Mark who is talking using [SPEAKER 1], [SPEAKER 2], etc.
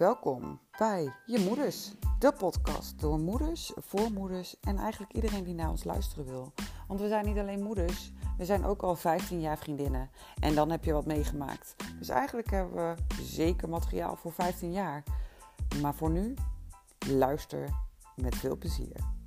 [SPEAKER 1] Welkom bij Je Moeders, de podcast door moeders, voormoeders en eigenlijk iedereen die naar ons luisteren wil. Want we zijn niet alleen moeders, we zijn ook al 15 jaar vriendinnen en dan heb je wat meegemaakt. Dus eigenlijk hebben we zeker materiaal voor 15 jaar. Maar voor nu, luister met veel plezier.